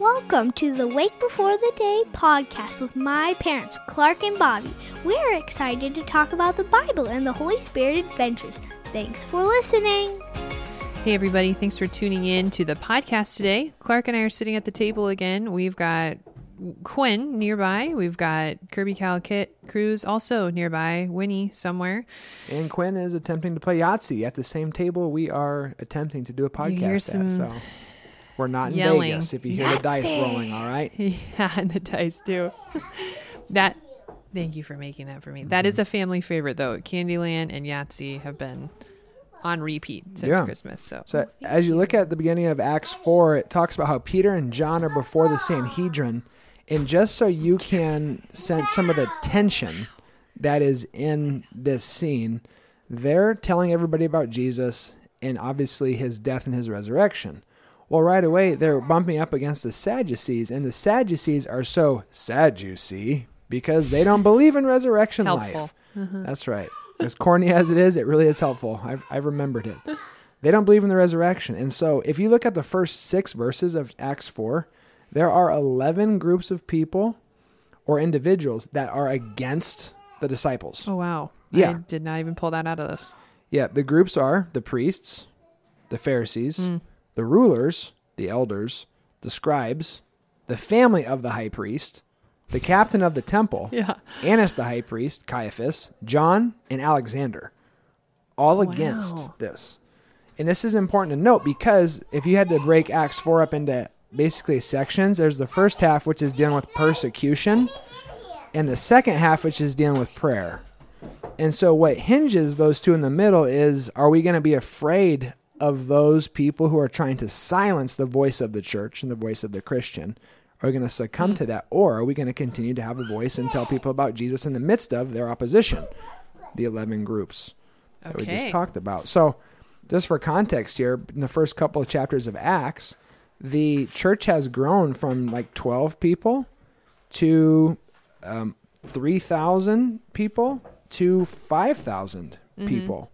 Welcome to the Wake Before the Day podcast with my parents, Klarc and Bobbie. We're excited to talk about the Bible and the Holy Spirit adventures. Thanks for listening. Hey, everybody. Thanks for tuning in to the podcast today. Klarc and I are sitting at the table again. We've got Quinn nearby. We've got Kirby Kit Cruz also nearby. Winnie somewhere. And Quinn is attempting to play Yahtzee at the same table we are attempting to do a podcast some at. So we're not in yelling. Vegas if you hear the dice rolling, all right? Yeah, and the dice too. that. Thank you for making that for me. That is mm-hmm. a family favorite, though. Candyland and Yahtzee have been on repeat since Yeah. Christmas. So, So as you look at the beginning of Acts 4, it talks about how Peter and John are before the Sanhedrin. And just so you can sense some of the tension that is in this scene, they're telling everybody about Jesus and obviously his death and his resurrection. Well, right away, they're bumping up against the Sadducees, and the Sadducees are so sad, you see, because they don't believe in resurrection Helpful. life. That's right. As corny as it is, it really is helpful. I've, I've remembered it. They don't believe in the resurrection. And so if you look at the first six verses of Acts 4, there are 11 groups of people or individuals that are against the disciples. oh wow, Yeah. I did not even pull that out of this. Yeah, the groups are the priests, the Pharisees, Hmm. The rulers, the elders, the scribes, the family of the high priest, the captain of the temple, Yeah. Annas the high priest, Caiaphas, John, and Alexander, all against this. And this is important to note because if you had to break Acts 4 up into basically sections, there's the first half, which is dealing with persecution, and the second half, which is dealing with prayer. And so, what hinges those two in the middle is are we going to be afraid of those people who are trying to silence the voice of the church and the voice of the Christian? Are going to succumb to that? Or are we going to continue to have a voice and tell people about Jesus in the midst of their opposition? The 11 groups that we just talked about. So, just for context here, in the first couple of chapters of Acts, the church has grown from like 12 people to um, 3,000 people to 5,000 people.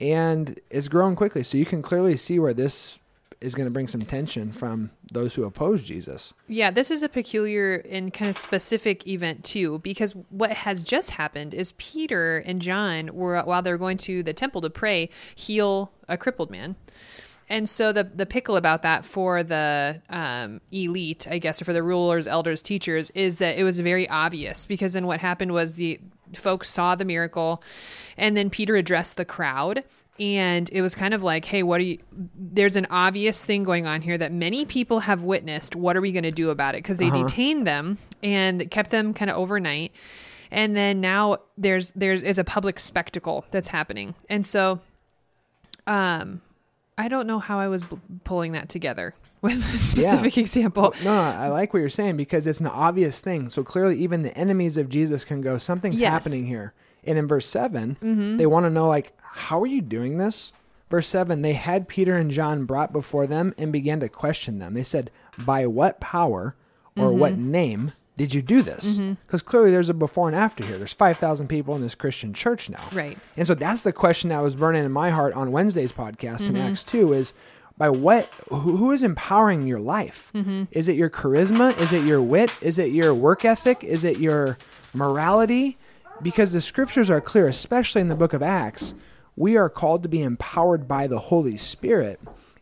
And it's growing quickly. So you can clearly see where this is going to bring some tension from those who oppose Jesus. Yeah, this is a peculiar and kind of specific event too, because what has just happened is Peter and John were while they're going to the temple to pray, heal a crippled man. And so the the pickle about that for the um, elite, I guess, or for the rulers, elders, teachers, is that it was very obvious because then what happened was the folks saw the miracle, and then Peter addressed the crowd, and it was kind of like, hey, what are you? There's an obvious thing going on here that many people have witnessed. What are we going to do about it? Because they detained them and kept them kind of overnight, and then now there's there's is a public spectacle that's happening, and so um i don't know how i was b- pulling that together with a specific example No, no, I like what you're saying because it's an obvious thing. So clearly, even the enemies of Jesus can go, something's Yes. happening here. And in verse 7, mm-hmm. they want to know, like, how are you doing this? Verse 7, they had Peter and John brought before them and began to question them. They said, By what power or what mm-hmm. name did you do this? Mm-hmm. Because clearly there's a before and after here. There's 5,000 people in this Christian church now. Right. And so that's the question that was burning in my heart on Wednesday's podcast in Acts 2 is by what who, who is empowering your life? Mm-hmm. Is it your charisma? Is it your wit? Is it your work ethic? Is it your morality? Because the scriptures are clear, especially in the book of Acts, we are called to be empowered by the Holy Spirit.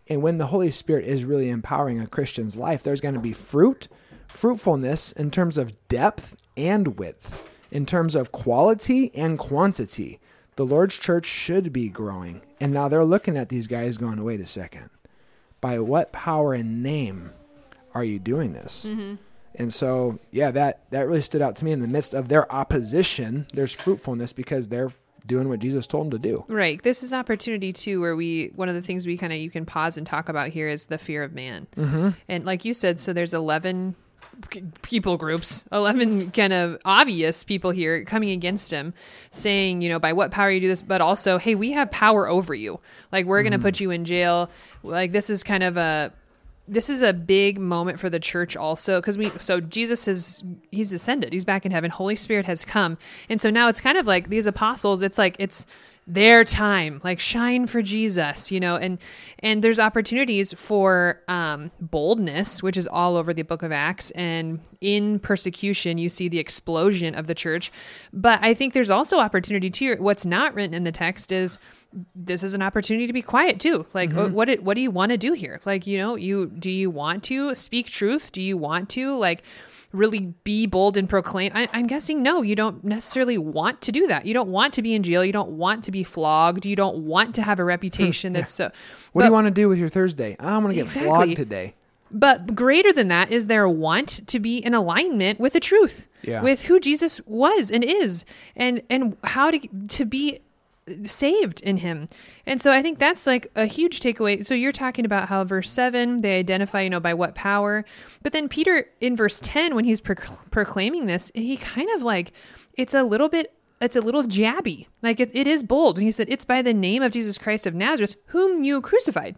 And when the Holy Spirit is really empowering a Christian's life, there's going to be fruit, fruitfulness in terms of depth and width, in terms of quality and quantity. The Lord's church should be growing. And now they're looking at these guys going, wait a second. By what power and name are you doing this? And so, yeah, that, that really stood out to me in the midst of their opposition. There's fruitfulness because they're doing what Jesus told them to do. right this is opportunity too where we one of the things we kind of you can pause and talk about here is the fear of man mm-hmm. and like you said so there's 11 p- people groups 11 kind of obvious people here coming against him saying you know by what power you do this but also hey we have power over you. Like we're going to put mm. you in jail. Like this is kind of a this is a big moment for the church also because we so jesus is he's ascended. He's back in heaven. Holy spirit has come. And so now it's kind of like these apostles it's like it's their time like shine for jesus you know? And and there's opportunities for um boldness which is all over the book of acts. And in persecution you see the explosion of the church. But i think there's also opportunity to what's not written in the text is this is an opportunity to be quiet too. Like Mm-hmm. what what do you want to do here? Like you know you do you want to speak truth? Do you want to like really be bold and proclaim I, i'm guessing no you don't necessarily want to do that you don't want to be in jail you don't want to be flogged you don't want to have a reputation hmm, that's so What do you want to do with your Thursday? I'm going to get Exactly. flogged today. but greater than that is their want to be in alignment with the truth, Yeah. with who Jesus was and is, and and how to to be saved in Him. And so I think that's like a huge takeaway. So you're talking about how verse seven they identify, you know, by what power, but then Peter in verse ten when he's proc- proclaiming this, he kind of like it's a little bit. It's a little jabby. Like it, it is bold. And he said, It's by the name of Jesus Christ of Nazareth, whom you crucified,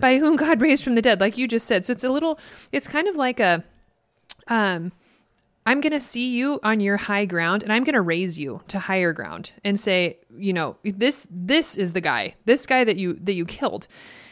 by whom God raised from the dead, like you just said. So it's a little, it's kind of like a, um, I'm going to see you on your high ground and I'm going to raise you to higher ground and say, you know, this this is the guy. This guy that you that you killed.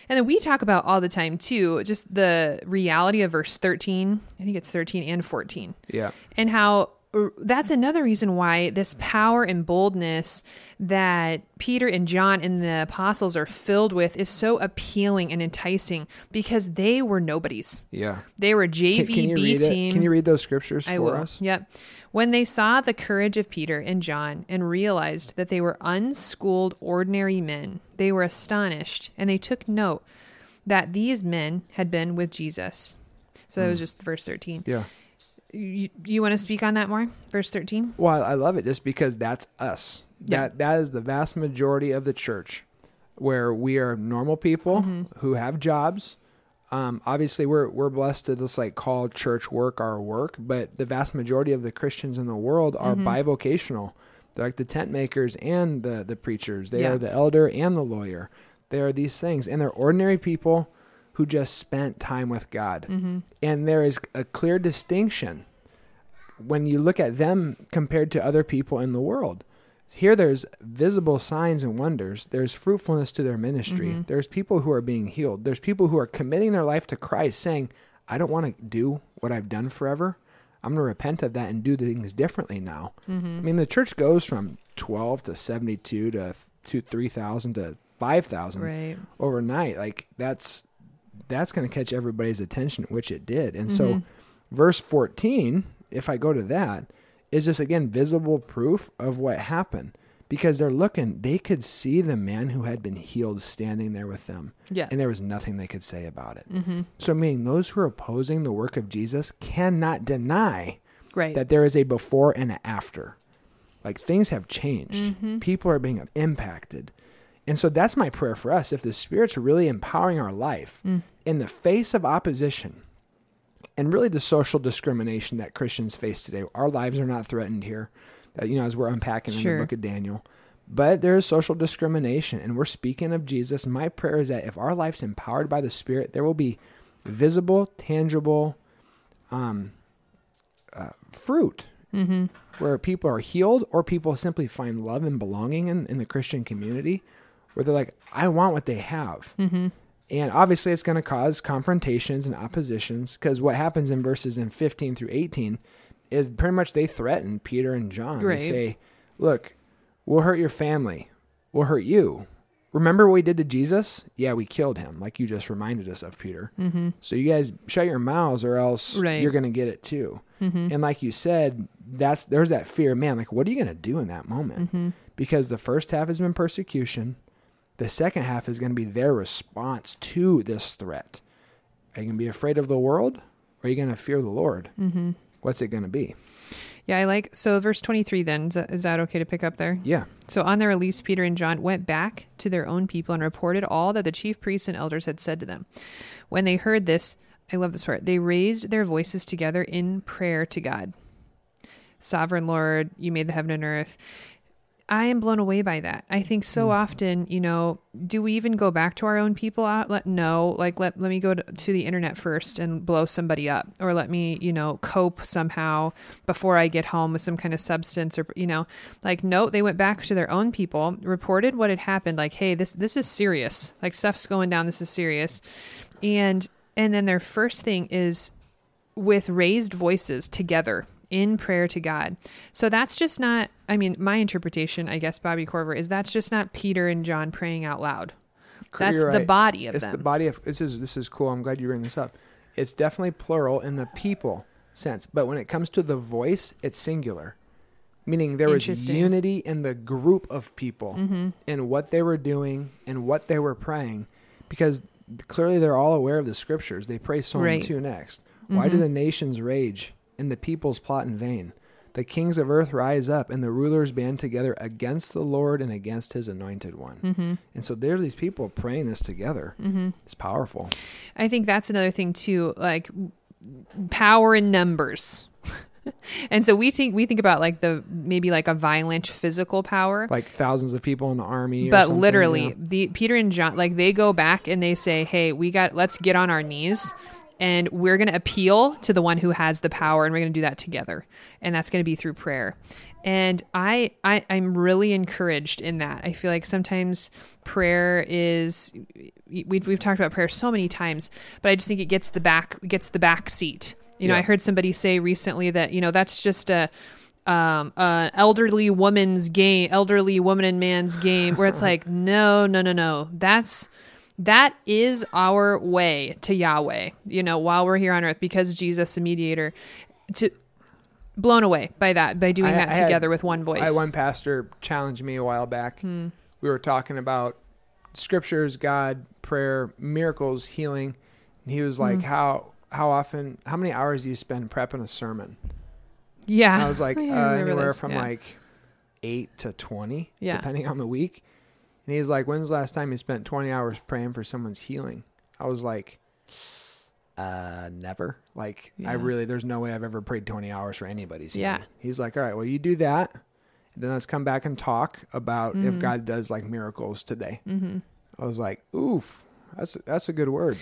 And then we talk about all the time too, just the reality of verse 13. I think it's 13 and 14 Yeah. and how that's another reason why this power and boldness that Peter and John and the apostles are filled with is so appealing and enticing because they were nobodies. Yeah. They were Can, JV can you B read it? team. Can you read those scriptures I for will. us? Yep. When they saw the courage of Peter and John and realized that they were unschooled, ordinary men, they were astonished and they took note that these men had been with Jesus. So that was hmm. just verse 13. Yeah. You, you want to speak on that more? Verse 13? Well, I love it just because that's us. Yeah. That that is the vast majority of the church, where we are normal people Mm-hmm. who have jobs. Um, obviously, we're we're blessed to just like call church work our work, but the vast majority of the Christians in the world are Mm-hmm. bivocational. They're like the tent makers and the the preachers. They Yeah. are the elder and the lawyer. They are these things, and they're ordinary people who just spent time with God. Mm-hmm. And there is a clear distinction when you look at them compared to other people in the world. Here, there's visible signs and wonders. There's fruitfulness to their ministry. Mm-hmm. There's people who are being healed. There's people who are committing their life to Christ, saying, I don't want to do what I've done forever. I'm going to repent of that and do things differently now. Mm-hmm. I mean, the church goes from 12 to 72 to, to 3,000 to 5,000 Right. overnight like that's that's going to catch everybody's attention which it did and so Mhm. verse 14 if i go to that is just again visible proof of what happened because they're looking they could see the man who had been healed standing there with them Yeah. and there was nothing they could say about it Mm-hmm. so meaning those who are opposing the work of jesus cannot deny Right. that there is a before and an after. Like things have changed. Mhm. People are being impacted. And so that's my prayer for us. If the Spirit's really empowering our life Mm. in the face of opposition and really the social discrimination that Christians face today, our lives are not threatened here, uh, you know, as we're unpacking in the book of Daniel. But there is social discrimination, and we're speaking of Jesus. My prayer is that if our life's empowered by the Spirit, there will be visible, tangible um, uh, fruit Mm-hmm. where people are healed or people simply find love and belonging in, in the Christian community where they're like, I want what they have. Mm-hmm. And obviously, it's going to cause confrontations and oppositions because what happens in verses in 15 through 18 is pretty much they threaten Peter and John. Right. They say, Look, we'll hurt your family, we'll hurt you. Remember what we did to Jesus? Yeah, we killed him, like you just reminded us of, Peter. Mm-hmm. So you guys shut your mouths or else Right. you're going to get it too. Mm-hmm. And like you said, that's there's that fear, man. Like, what are you going to do in that moment? Mm-hmm. Because the first half has been persecution, the second half is going to be their response to this threat. Are you going to be afraid of the world, or are you going to fear the Lord? Mm-hmm. What's it going to be? Yeah, I like so verse twenty three. Then is that, is that okay to pick up there? Yeah, So on their release, Peter and John went back to their own people and reported all that the chief priests and elders had said to them. When they heard this, I love this part. They raised their voices together in prayer to God. Sovereign Lord, you made the heaven and earth. I am blown away by that. I think so hmm. often, you know, do we even go back to our own people out? Let no, like let let me go to, to the internet first and blow somebody up, or let me, you know, cope somehow before I get home with some kind of substance, or you know, like no, they went back to their own people, reported what had happened, like, hey, this this is serious, like stuff's going down, this is serious, and and then their first thing is with raised voices together in prayer to God. So that's just not, I mean, my interpretation, I guess, Bobbie Korver, is that's just not Peter and John praying out loud. That's You're the body of it's them. the body of this is this is cool. I'm glad you bring this up. It's definitely plural in the people sense, but when it comes to the voice, it's singular. Meaning there was unity in the group of people mm-hmm. in what they were doing and what they were praying, because clearly they're all aware of the scriptures. They pray Psalm Right. two next. Why do Mhm. the nations rage and the peoples plot in vain? The kings of earth rise up, and the rulers band together against the Lord and against His anointed one. Mm-hmm. And so there's these people praying this together. Mm-hmm. It's powerful. I think that's another thing too, like power in numbers. and so we think we think about like the maybe like a violent physical power. Like thousands of people in the army. but something, literally yeah. the peter and john like they go back and they say hey we got let's get on our knees and we're going to appeal to the one who has the power and we're going to do that together and that's going to be through prayer and I, I i'm really encouraged in that i feel like sometimes prayer is we've, we've talked about prayer so many times but i just think it gets the back gets the back seat you know Yeah. i heard somebody say recently that you know that's just a um, an elderly woman's game, elderly woman and man's game, where it's like, no, no, no, no. That's that is our way to Yahweh. You know, while we're here on earth, because Jesus, the mediator, to blown away by that by doing I- that I had- together with one voice. I one pastor challenged me a while back. Hmm. We were talking about scriptures, God, prayer, miracles, healing. And he was like, Hmm. "How how often? How many hours do you spend prepping a sermon?" yeah, And I was like, uh, I remember "Anywhere this, from yeah. like eight to twenty, Yeah. depending on the week." And he's like, "When's the last time you spent twenty hours praying for someone's healing?" I was like, "Uh, never. Like, I really, there's no way I've ever prayed twenty hours for anybody's healing." Yeah. He's like, "All right, well, you do that." Then let's come back and talk about if Mhm. God does like miracles today. mm-hmm. I was like, oof, that's that's a good word.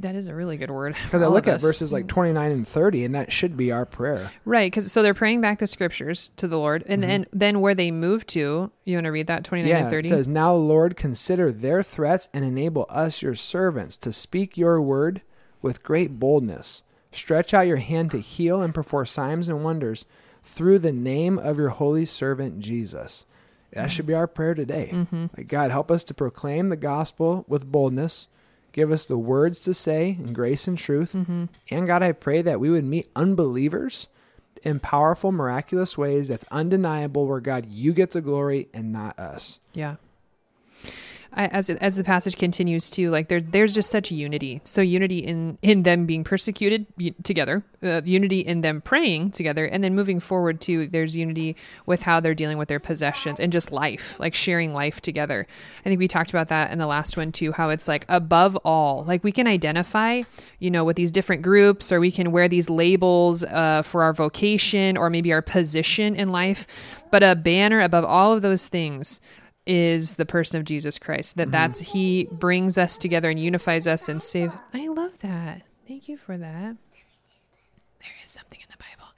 That is a really good word. Because I look at us. verses like 29 and 30, and that should be our prayer. right, because so they're praying back the scriptures to the Lord, and Mhm. then then where they move to, you want to read that twenty nine yeah, and it thirty. says, Now, Lord, consider their threats and enable us, your servants, to speak your word with great boldness. Stretch out your hand to heal and perform signs and wonders through the name of your holy servant Jesus. That should be our prayer today. mm-hmm. Like, God, help us to proclaim the gospel with boldness. Give us the words to say in grace and truth. Mm-hmm. And God, I pray that we would meet unbelievers in powerful, miraculous ways that's undeniable, where God, you get the glory and not us. Yeah. As as the passage continues too, like there there's just such unity. So unity in in them being persecuted together, uh, unity in them praying together, and then moving forward too. There's unity with how they're dealing with their possessions and just life, like sharing life together. I think we talked about that in the last one too. How it's like above all, like we can identify, you know, with these different groups, or we can wear these labels uh, for our vocation or maybe our position in life, but a banner above all of those things is the person of Jesus Christ. That mm-hmm. that's he brings us together and unifies us and save. I love that. Thank you for that. There is something in the Bible.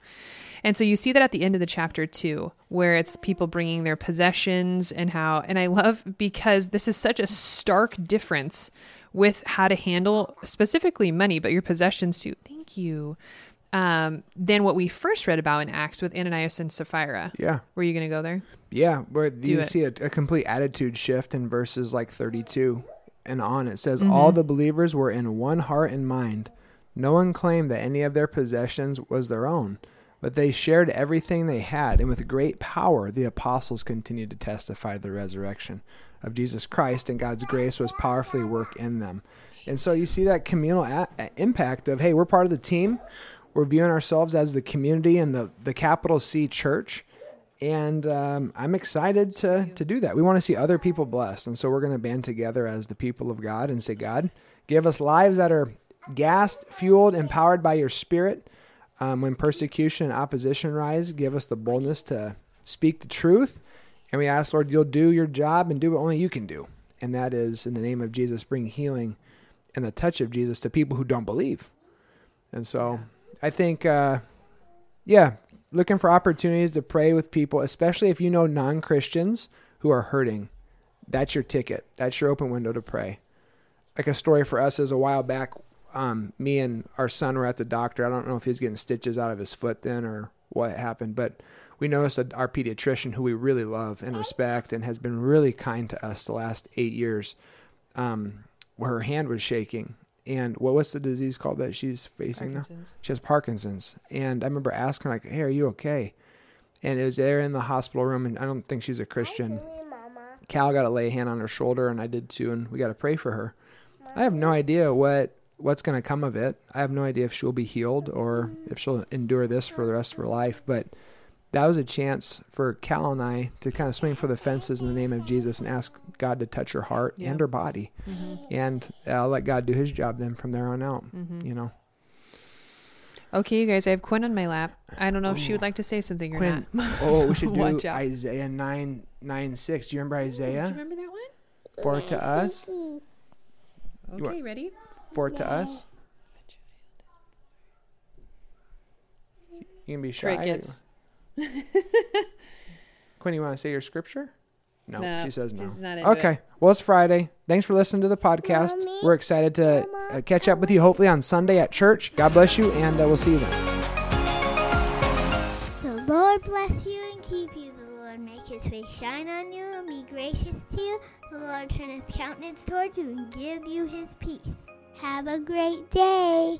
And so you see that at the end of the chapter too, where it's people bringing their possessions and how and I love because this is such a stark difference with how to handle specifically money, but your possessions too. Thank you. Um, than what we first read about in Acts with Ananias and Sapphira. Yeah. Were you going to go there? Yeah. Where Do you it. see a, a complete attitude shift in verses like 32 and on. It says, Mhm. All the believers were in one heart and mind. No one claimed that any of their possessions was their own, but they shared everything they had. And with great power, the apostles continued to testify to the resurrection of Jesus Christ, and God's grace was powerfully work in them. And so you see that communal a- impact of, hey, we're part of the team. We're viewing ourselves as the community and the, the capital C church. And um, I'm excited to, to do that. We want to see other people blessed. And so we're going to band together as the people of God and say, God, give us lives that are gassed, fueled, empowered by your spirit. Um, when persecution and opposition rise, give us the boldness to speak the truth And we ask, Lord, you'll do your job and do what only you can do. And that is, in the name of Jesus, bring healing and the touch of Jesus to people who don't believe. And so I think, uh, yeah, looking for opportunities to pray with people, especially if you know non Christians who are hurting. That's your ticket. That's your open window to pray. Like a story for us is a while back, um, me and our son were at the doctor. I don't know if he was getting stitches out of his foot then or what happened, but we noticed that our pediatrician, who we really love and respect and has been really kind to us the last eight years, um, where her hand was shaking. And what what's the disease called that she's facing now? She has Parkinson's. And I remember asking her, like, "Hey, are you okay?" And it was there in the hospital room, and I don't think she's a Christian. Cal got to lay a hand on her shoulder, and I did too, and we got to pray for her. I have no idea what what's going to come of it. I have no idea if she'll be healed or if she'll endure this for the rest of her life. But that was a chance for Cal and I to kind of swing for the fences in the name of Jesus and ask God to touch her heart Yeah. and her body, mm-hmm. and I'll let God do His job then from there on out. Mm-hmm. You know, Okay, you guys, I have Quinn on my lap. I don't know if she would oh. like to say something or Quinn. not. oh, we should do Watch out. Isaiah nine nine six. Do you remember Do you Isaiah? remember that one? For to us, Okay, want- ready? for to us. You can be shy. or- Crickets. Quinn, you want to say your scripture? No, No, she says no. she's not into okay, well, it's Friday. Thanks for listening to the podcast. Mommy? We're excited to uh, catch up with you hopefully on Sunday at church. God bless you, and uh, we'll see you then. The Lord bless you and keep you. The Lord make his face shine on you and be gracious to you. The Lord turn his countenance toward you and give you his peace. Have a great day.